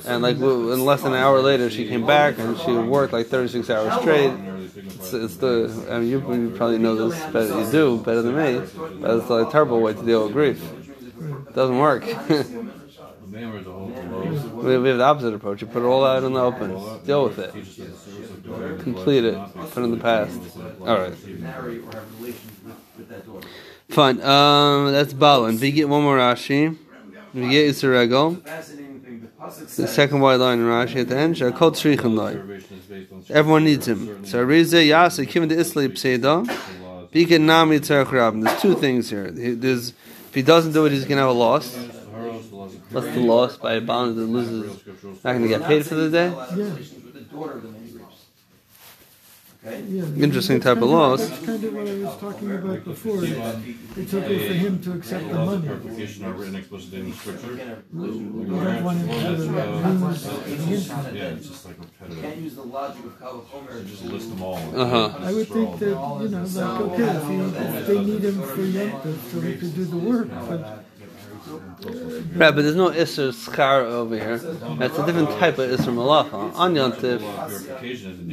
Speaker 2: and like in less than an hour later, she came back and she worked like 36 hours straight. It's, it's the I mean, you, you probably know this better. You do better than me, but it's a terrible way to deal with grief. It doesn't work. we, we have the opposite approach. You put it all out in the open. Deal with it.
Speaker 5: Teaches us the service of daughter.
Speaker 2: Complete it. Put it in the past. All right.
Speaker 3: marry or have relations with, with that daughter.
Speaker 2: Fine. Um, that's Balin. We get one more Rashi. We get Yisrael.
Speaker 3: Fascinating thing. The pasuk
Speaker 2: The
Speaker 3: says
Speaker 2: second white line in Rashi at the end. Shakot Shrichim Lai.
Speaker 5: Is based on
Speaker 2: Everyone needs him. So Rize Yasa Kim the Isli Pseda.
Speaker 5: laws.
Speaker 2: Bikin Nami Tzarech Rabin. There's two things here. There's if he doesn't do it, he's gonna have a loss. What's the loss by a bond that loses? Not gonna get paid for the day.
Speaker 3: Allow relations with the daughter of the man rapes. Okay.
Speaker 1: Yeah,
Speaker 2: Interesting type of
Speaker 1: kind
Speaker 2: laws.
Speaker 1: That's kind of what I was talking about before. It took it for him to accept the
Speaker 5: Laws of
Speaker 1: money.
Speaker 5: purification are written explicitly in the scripture.
Speaker 1: We don't want him to lose the income.
Speaker 5: Yeah, it's just like repetitive.
Speaker 3: Can't use the logic of Kal Chomer.
Speaker 5: Just list them all.
Speaker 2: Uh huh.
Speaker 1: I would think that, you know, like, okay, if, he, if they need him for Yom so he could do the work, but
Speaker 2: Right, but there's no Isser Schar over here. That's a different type of Isser Malacha. On Yontif,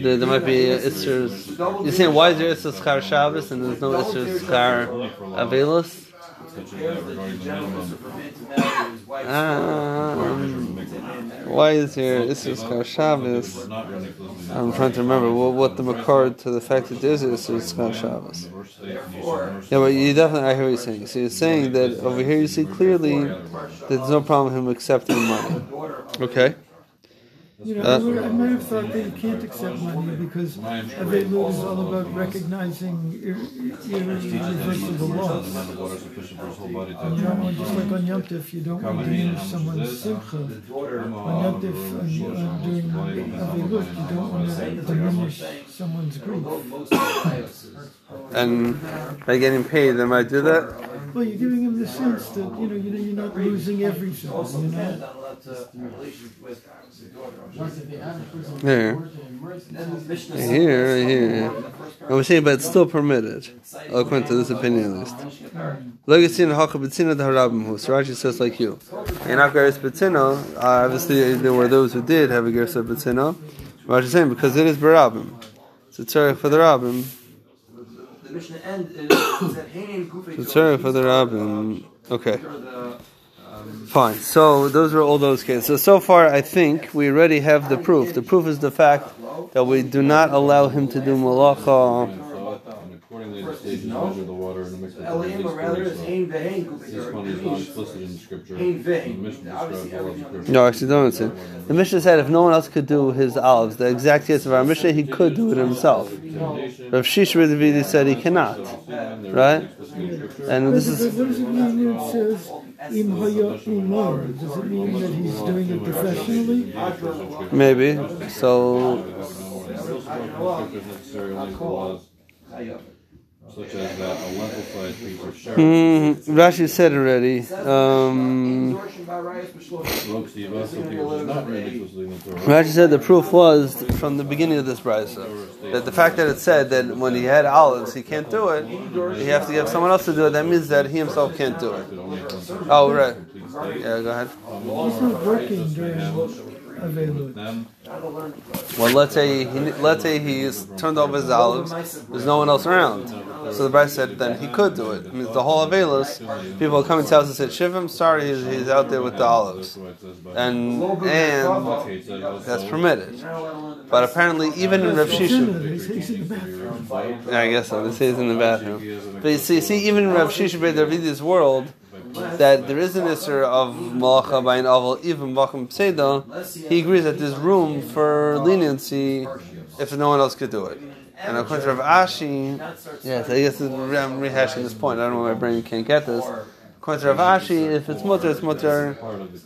Speaker 2: there, there might be Isser. You're saying why is there Isser Schar Shabbos and there's no Isser Schar Avelos?
Speaker 5: Such as that regarding the minimum.
Speaker 2: Um, why is here Isser Schar Shabbos?
Speaker 5: We're not running explicitly.
Speaker 2: I'm trying to remember what, what the makar to the fact that there's Isser Schar Shabbos.
Speaker 5: Verse states, "And you shall nurse
Speaker 2: Yeah, but you definitely, I hear what you're saying. So you're saying that over here you see clearly that there's no problem with him accepting money. Okay.
Speaker 1: You know,
Speaker 2: Uh,
Speaker 1: I, might have thought that you can't accept money because Avelut is all about recognizing ir- irreversible loss.
Speaker 5: and the water sufficient for his whole body to
Speaker 1: You want, just like on Yom Tif, you don't want to diminish someone's simcha. On Yom Tif, on, on doing Avelut, you don't want to diminish someone's grief.
Speaker 2: And by getting paid, they might do that.
Speaker 1: Well, you're giving him the sense that, you know, you know you're not losing everything, you know?
Speaker 3: Not allowed to have relations with the daughter.
Speaker 2: Here.
Speaker 3: Then the
Speaker 2: Here, here. And we're saying, but it's still permitted, according to this opinion at least. Legacy and Hacha B'tzina the Harabim who Rashi says like you. And after Geras B'tzina, uh, obviously there were those who did have a Geras B'tzina. Rashi is saying because it is Barabim. It's a tzarech for the Rabbim.
Speaker 3: The Mishnah end is that Hain Kufay
Speaker 2: It's a tzarech for the Rabbim. Okay. Fine. So those are all those cases. So so far, I think we already have the proof. The proof is the fact that we do not allow him to do malacha.
Speaker 3: Elohim, or rather, is Hain Vehain
Speaker 5: This one is not explicit in the scripture.
Speaker 3: Hain
Speaker 5: The
Speaker 3: Vehain.
Speaker 5: Mishnah
Speaker 3: Obviously,
Speaker 5: describes all of
Speaker 3: everything
Speaker 5: the
Speaker 3: on
Speaker 5: scripture.
Speaker 2: No, actually, don't say. The Mishnah said if no one else could do his olives, the exact case of our Mishnah, he could do it himself. Rav Shishra Davidi said he cannot. Right? And this
Speaker 1: What
Speaker 2: is
Speaker 1: does it mean when it says, Im haya umar? Does it mean that he's doing it professionally?
Speaker 2: maybe. So
Speaker 5: such as that a lentil-sized piece of sherry.
Speaker 2: mm, Rashi said already. Um,
Speaker 5: Rogue Steve also people is not written explicitly in the Torah.
Speaker 2: Rashi said the proof was from the beginning of this brisa that the fact that it said that when he had olives he can't do it, he has to get someone else to do it. That means that he himself can't do it. Oh right. Yeah, go ahead.
Speaker 1: He's not working during Avelut.
Speaker 5: Them,
Speaker 2: Well, let's say he, let's say he's turned over his olives. There's no one else around. So the Brisa said then he could do it. It means the whole Avelos, people come and tell us and said, Shivim, sorry, he's, he's out there with the olives. And and that's permitted. But apparently, even in Rav Shisha, yeah, I guess so. They say he's in the bathroom. But you see, see even in Rav Shisha world, that there is an issue of malacha by an oval, even Bacham Pseda, he agrees that there's room for leniency if no one else could do it. And according to Rav Ashi, yes, I guess I'm rehashing this point. I don't know why my brain can't get this. According to Rav Ashi, if it's mutter, it's mutter,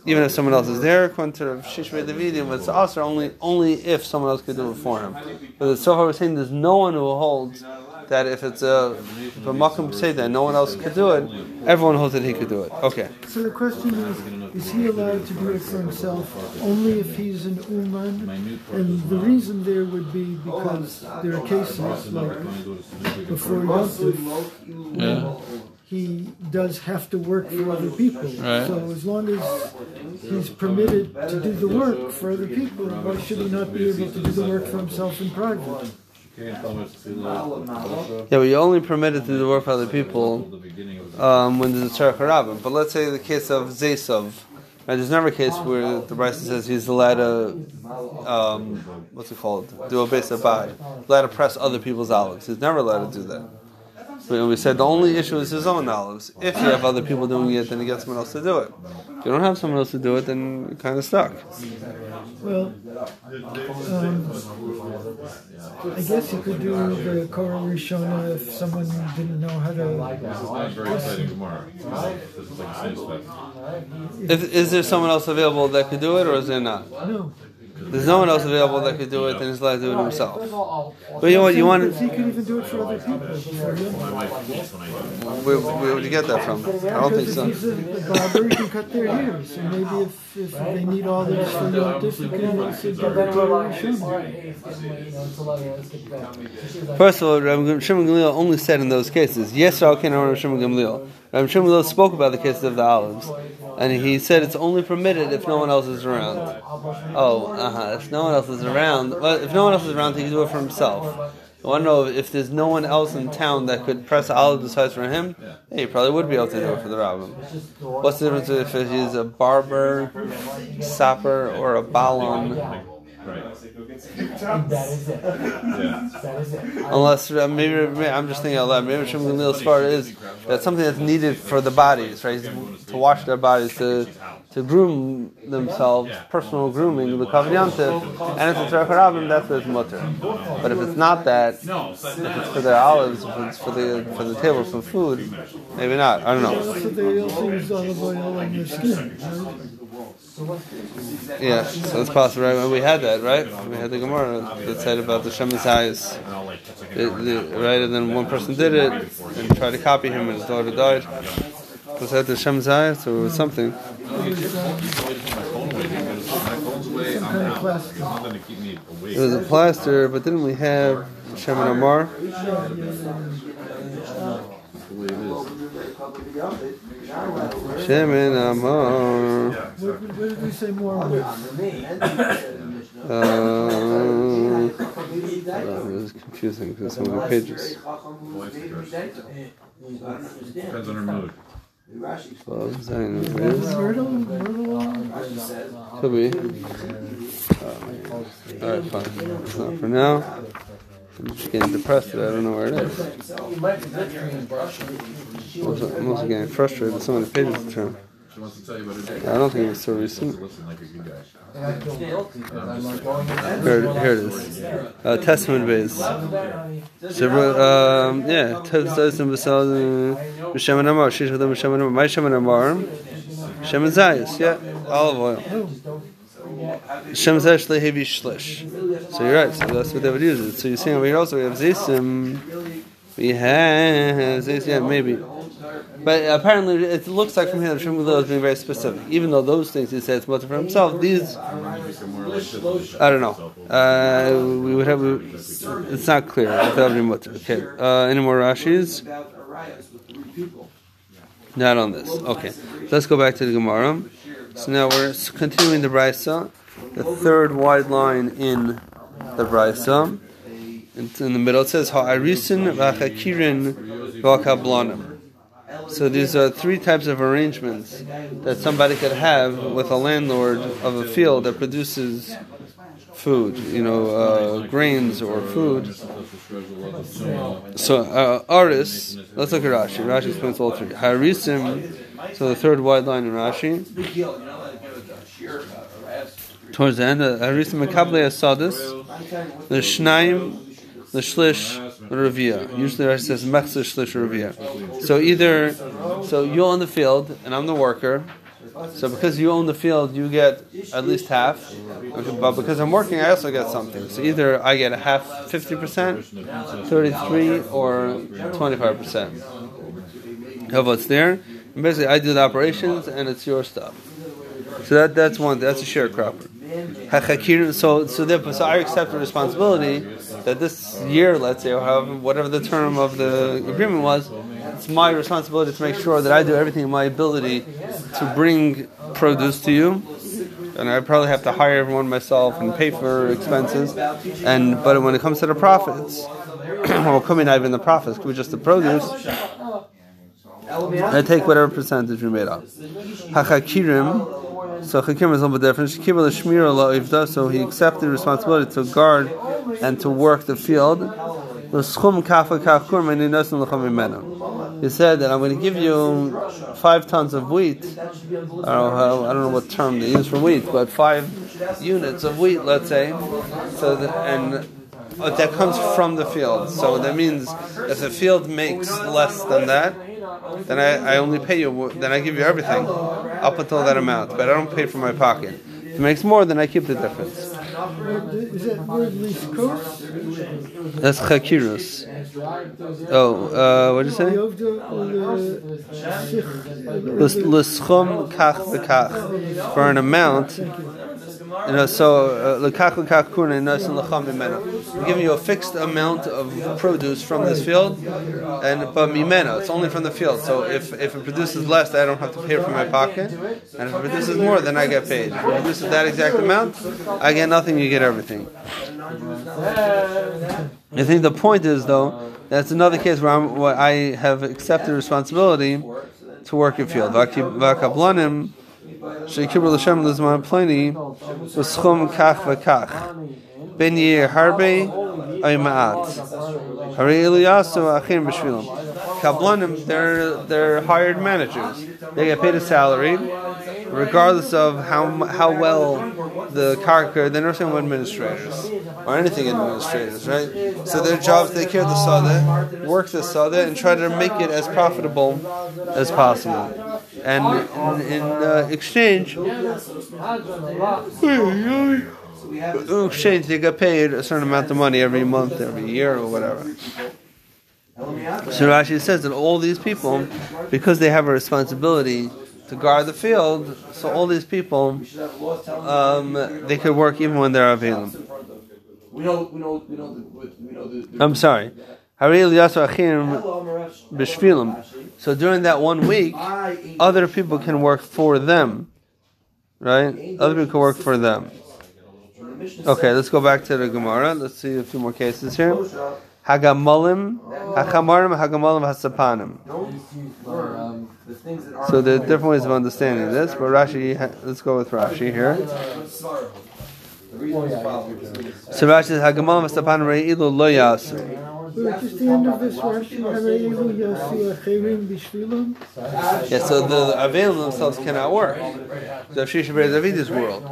Speaker 2: even if someone else is there. According to Rav Shishmei Davidim, it's also only only if someone else could do it for him. But so far, we're saying there's no one who holds that if it's a if a makom say that no one else could do it, everyone holds that he could do it. Okay.
Speaker 1: So the question is, is he allowed to do it for himself only if he's an uman? And the reason there would be because there are cases like before Yom
Speaker 2: Yeah.
Speaker 1: he does have to work for other people.
Speaker 2: Right.
Speaker 1: So as long as he's permitted to do the work for other people, why should he not be able to do the work for himself in private?
Speaker 2: Yeah, you're only permitted to do the work for other people um, when there's a harabim. But let's say the case of Zaysov. Right, there's never a case where the Brisa says he's allowed to, um, what's it called, do a base abad, allowed to press other people's olives. He's never allowed to do that. But we said the only issue is his own olives. If you have other people doing it, then you get someone else to do it. If you don't have someone else to do it, then you're kind of stuck.
Speaker 1: Well, um, I guess you could do the Korah Rishona if someone didn't know how to.
Speaker 5: This is not very exciting tomorrow. This is like the same stuff.
Speaker 2: If, is there someone else available that could do it, or is there not?
Speaker 1: No,
Speaker 2: There's no one else available that could do it, then he's allowed to do it himself. But you know what? You want
Speaker 1: Because he could even do it for other people
Speaker 2: where, where would you get that from? I don't think so.
Speaker 1: if he's a, a barber, can cut their hair. So maybe if, if they need all this for Yom Tov, he can also do the Korah
Speaker 2: First of all, Rabbi Shimon Gamliel only said in those cases, yes, Rav Ken Rabbi Shimon Gamliel. Shimon Gamliel spoke about the cases of the olives, and he said it's only permitted if no one else is around. Oh, uh huh. If no one else is around, well, if no one else is around, he can do it for himself. I want to know if there's no one else in town that could press olive besides for him. Yeah, he probably would be able to do it for the rabbin. What's the difference if he's a barber, sapper, or a balon?
Speaker 5: Right.
Speaker 4: That is it.
Speaker 5: Yeah.
Speaker 4: That is it.
Speaker 2: Unless uh, maybe, maybe I'm just thinking out loud. Maybe Shimon Gamliel's part is that's something that's needed for the bodies, right? To wash their bodies, to to groom themselves, personal grooming, the kavanyantiv, and if it's a harabim, that's what it's mutter. But if it's not that, if it's for their olives, if it's for the for the table for food, maybe not. I don't know. Yeah, so it's possible, right? We had that, right? We had the Gemara that said about the. The- the- Right, and then one person did it and tried to copy him, and his daughter died. Was that the Shemitz Hayas, or was something? It was a plaster, but didn't we have Shemin Amar? Shemin Amar.
Speaker 1: Where, where did we say more? with?
Speaker 2: Uh, it was confusing because so many pages.
Speaker 5: Depends on her mood.
Speaker 2: Twelve, Zayin, it is.
Speaker 1: Myrtle? Myrtle?
Speaker 2: Could be. Uh, Alright, fine. It's not for now. I'm just getting depressed that I don't know where it is. I'm also, I'm also getting frustrated with some of the pages
Speaker 5: her day.
Speaker 2: I don't think it's so recent. Here, here it is. Uh, Testament base. So, um, yeah. Testament b'sal b'shemen amar. Shish v'dam b'shemen amar. My amar. Shemen zayis. Yeah. Olive oil. Shemen zayis lehevi shlish. So you're right. So that's what they would use it. So you're seeing over here also we have zisim. We have zisim. Yeah, maybe. But apparently, it looks like from here that Shmuel is being very specific. Even though those things he says much for himself, these I don't know. Uh, we would have. It's not clear. Okay. Uh, any more Rashis? Not on this. Okay. Let's go back to the Gemara. So now we're continuing the Brisa, the third wide line in the Brisa. It's in the middle. It says Ha'arisin v'achakirin v'akablanim. So these are three types of arrangements that somebody could have with a landlord of a field that produces food, you know, uh, grains or food. So uh, aris, let's look at Rashi. Rashi explains all three. Harisim So the third wide line in Rashi.
Speaker 3: It's a big deal. You're not allowed to give a shear, uh, a rasp.
Speaker 2: Towards the end, Arisa Makable Asadis, the Shnaim, the Shlish, the Ravia. Usually Rashi says Mechzer Shlish Ravia. So either, so you own the field and I'm the worker. So because you own the field, you get at least half. Okay, but because I'm working, I also get something. So either I get a half, 50%, 33 or 25% How what's there. And basically, I do the operations and it's your stuff. So that that's one. That's a sharecropper. So so therefore, so I accept the responsibility that this year, let's say, or however, whatever the term of the agreement was, it's my responsibility to make sure that I do everything in my ability to bring produce to you. And I probably have to hire everyone myself and pay for expenses. And but when it comes to the profits, well, coming not even the profits, could be just the produce. I take whatever percentage we made up. Hachakirim. So chakirim is a little bit different. So he accepted responsibility to guard and to work the field. He said that I'm going to give you five tons of wheat. I don't know I don't know what term they use for wheat, but five units of wheat, let's say. So that, and that comes from the field. So that means if the field makes less than that, then I, I only pay you, then I give you everything up until that amount, but I don't pay from my pocket. If it makes more, then I keep the difference.
Speaker 1: Is that word liskos?
Speaker 2: That's chakirus. Oh, uh, what did you say?
Speaker 1: The
Speaker 2: Lis- Lischum kach v'kach. For an amount, you know, so uh, lekach kuna nasin lecham mimena. We're giving you a fixed amount of produce from this field, and but mimena, it's only from the field. So if, if it produces less, I don't have to pay from my pocket, and if it produces more, then I get paid. If it produces that exact amount, I get nothing. You get everything. I think the point is though that's another case where, where I have accepted responsibility to work in field. Sheikibur l'shem l'zman pleni v'schum kach v'kach ben yir harbe ay ma'at hari eliyasu achim b'shvilim. Kablanim, they're they're hired managers. They get paid a salary, regardless of how how well the karka. They're not saying administrators or anything administrators, right? So their jobs, they care the sada, work the sada, and try to make it as profitable as possible. And in, in uh, exchange, in exchange, they get paid a certain amount of money every month, every year, or whatever. So Rashi says that all these people, because they have a responsibility to guard the field, so all these people, um, they could work even when they're available.
Speaker 3: We know, we know, we know, the, we know the. the
Speaker 2: I'm sorry. Hari Eliyasu B'Shvilim. So during that one week, other people can work for them, right? Other people can work for them. Okay, let's go back to the Gemara. Let's see a few more cases here. Hagamalim, Hachamarim, Hagamalim, Hasapanim.
Speaker 3: The things that are
Speaker 2: So there are different ways of understanding this, but Rashi, let's go with Rashi here.
Speaker 3: The reason is following.
Speaker 2: So Rashi says, Re'ilu lo yasu.
Speaker 1: Just the end of this Rashi, Hareilu Yasi Achirim Bishvilim.
Speaker 2: Yeah, so the available themselves cannot work. So if Shisha Beis Avidi's world,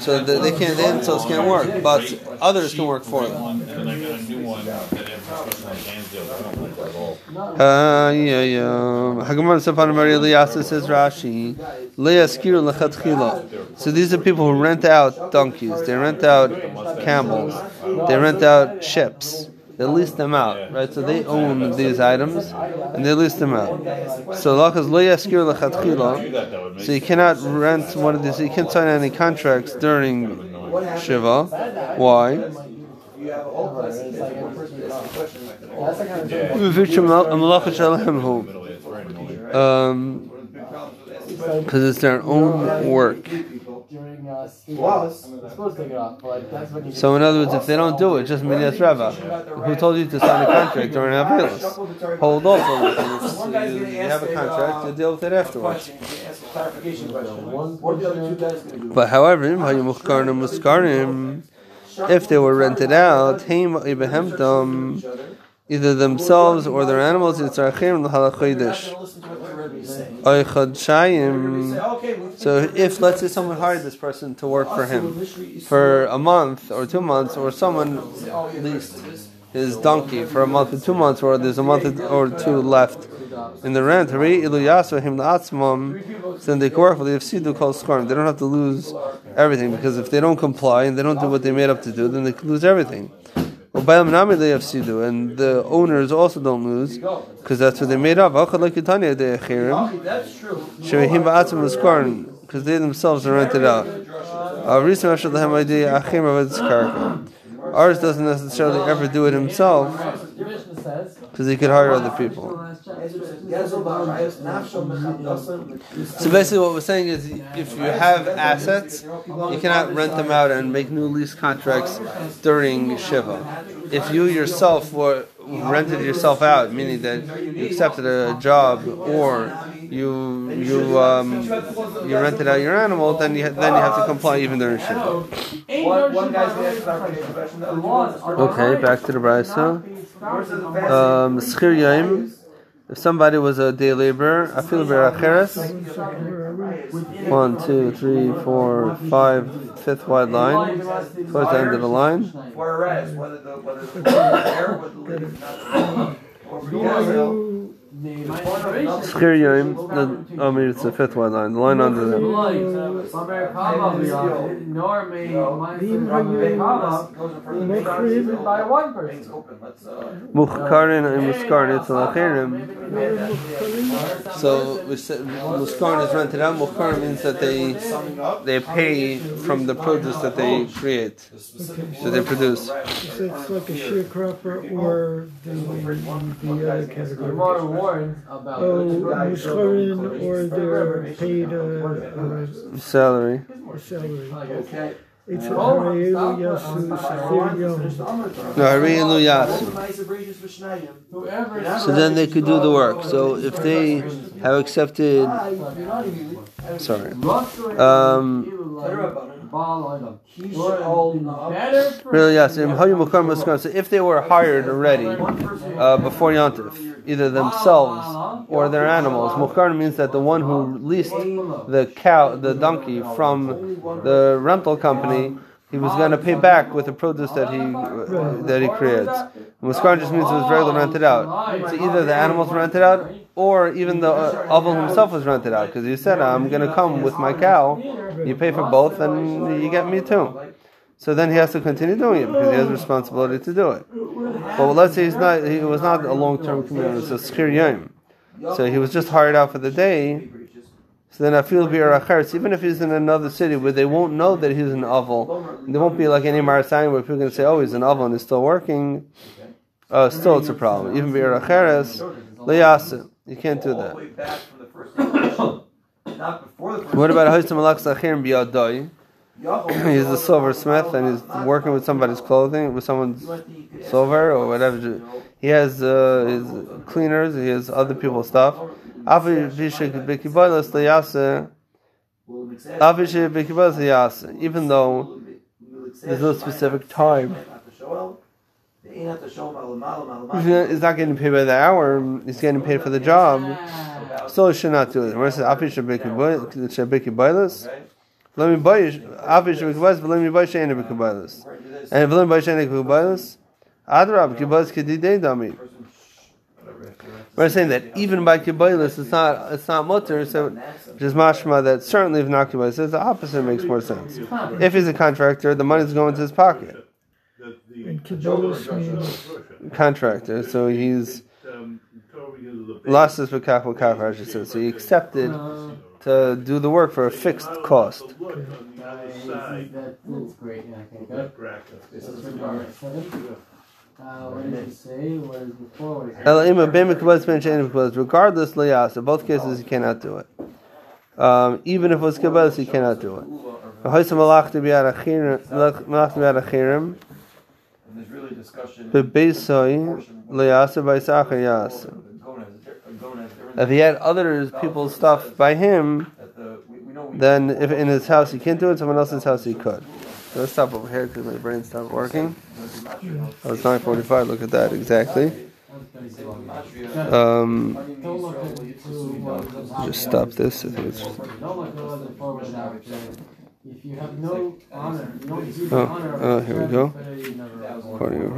Speaker 2: so the, they can't, they themselves can't work, but others can work for them.
Speaker 5: One, and I got a new one that has a hands deal. I don't like that at all.
Speaker 2: Uh, yeah, yeah. Hagaman Sapan Maria Liyasa says Rashi, Leah Skir Lechatchila. So these are people who rent out donkeys, they rent out camels, they rent out ships. They list them out, right? So they own these items, and they list them out. So Lachas Leah Skir Lechatchila. So you cannot rent one of these. You can't sign any contracts during Shiva. Why?
Speaker 3: You have a whole class of people, one person asks a question like that.
Speaker 5: Middle, it's very annoying.
Speaker 2: Um, because it's their own work.
Speaker 4: During uh, ski.
Speaker 3: Plus,
Speaker 4: It's supposed to take it off, but like, that's when you.
Speaker 2: So in other words, if they don't do it, just Minyas Rava. Who told you to sign a contract during Avilas? Hold off on it. You, you have a contract, you deal with it afterwards.
Speaker 3: ask a clarification question. What are the other two guys going to do?
Speaker 2: But however, if they were rented out, Haim Ibehemdom, either themselves or their animals, it's Achim L'Halachoidish.
Speaker 3: Listen to what the Rebbe is saying.
Speaker 2: Oy Chodshayim.
Speaker 3: Say, okay, well,
Speaker 2: So if, let's say, someone hired this person to work for him for a month or two months, or someone leased his donkey for a month or two months, or there's a month or two left in the rent, hare ilu yasu him la'atzmam, so then they can work the Yafsidu called. They don't have to lose everything because if they don't comply and they don't do what they made up to do, then they could lose everything. And the owners also don't lose because that's what they made up.
Speaker 3: That's true.
Speaker 2: Because they themselves are rented out. Ours doesn't necessarily ever do it himself. Because he could hire other people. So basically, what we're saying is, if you have assets, you cannot rent them out and make new lease contracts during shiva. If you yourself were rented yourself out, meaning that you accepted a job or you you um, you rented out your animal, then you then you have to comply even during shiva.
Speaker 3: One, one guy's going to ask about the question. The other one was-
Speaker 2: Okay, back to the brisa. Um, schir yaim. If somebody was a day laborer, afil beracheres. One, two, three, four, five, fifth wide line. Towards the end of the line.
Speaker 3: Whereas, whether the, whether the air would leave, not or for Gabriel,
Speaker 2: Schir yaim. No, oh, it's the fifth wide line. The line under them.
Speaker 4: by one person.
Speaker 3: things open, let's,
Speaker 2: Muchkarin and muskarin it's alachirim. So we said muskarin is rented out. Muchkarin means that they they pay from the produce that they create, that they produce.
Speaker 1: So it's like a sharecropper or the, the other category.
Speaker 4: More about
Speaker 1: Oh, Mushkarin or they're paid a,
Speaker 2: Salary.
Speaker 1: a, a salary.
Speaker 4: Okay.
Speaker 1: It's a Harayelu Yasu Shachir Yom.
Speaker 2: No, Hari and Luyasu.
Speaker 4: Whoever.
Speaker 2: So then they could do the work. So if they have accepted, sorry, um,
Speaker 4: Better for
Speaker 2: really yes, im hayu mukar muskar. So if they were hired already uh, before Yontif, either themselves or their animals, mukar means that the one who leased the cow, the donkey from the rental company. He was going to pay back with the produce that he uh, that he creates. Muskar just means it was regularly rented out. So either the animals rented out, or even the uh, oval himself was rented out because he said, "I'm going to come with my cow. You pay for both, and you get me too." So then he has to continue doing it because he has responsibility to do it. But let's say he's not. He was not a long-term commitment. It's a yom. So he was just hired out for the day. So then I feel acheres, even if he's in another city where they won't know that he's an oval, there won't be like any marasayim where people can say, "Oh, he's an oval and he's still working." Uh, still, it's a problem. Even bir acheres, leyasa, you can't do that. What about hoistam achirim biyadai?
Speaker 3: Yachol-
Speaker 2: He's a silversmith and he's working with somebody's clothing, with someone's silver or whatever. He has uh, his cleaners, he has other people's stuff. Even though there's no specific time. He's not getting paid by the hour, he's getting paid for the job. Still, he should not do it. Where it says, let me buy avi vishik bikibalas, but let me buy shayna bikibalas. And if let me buy shayna bikibalas, adrab kibalas kedidei dami. We're saying that even by kibalas, it's not it's not mutter. So just mashma that certainly if not kibalas, the opposite makes more sense. If he's a contractor, the money's going to his pocket.
Speaker 1: And Kibboleth means
Speaker 2: Contractor, so he's lost his bekach bekach, I should say. So he accepted to do the work for a fixed cost.
Speaker 4: That's great. Yeah, okay, good. This is regard seven. Uh, what did it say? What is before? What is it?
Speaker 2: Ela ben mekubaz ben shein mekubaz. Regardless, liyas. In both cases, he cannot do it. Um, even if it was kibbutz, he cannot do it. V'hoysam malach to be at malach to be at achirim.
Speaker 3: And there's really discussion.
Speaker 2: Bebeisoi liyasa by sacher yasa. If he had other people's stuff by him,
Speaker 3: That the, we, we know we
Speaker 2: then if in his house he can't do it, someone else's house he could. So let's stop over here because my brain stopped working. Oh, it's 9.45, look at that, exactly. Um,
Speaker 4: Don't look into what
Speaker 2: just stop this. I think it's
Speaker 4: Don't look at what the forward now. If you have no honor, you don't
Speaker 2: Oh, oh, here we go. over.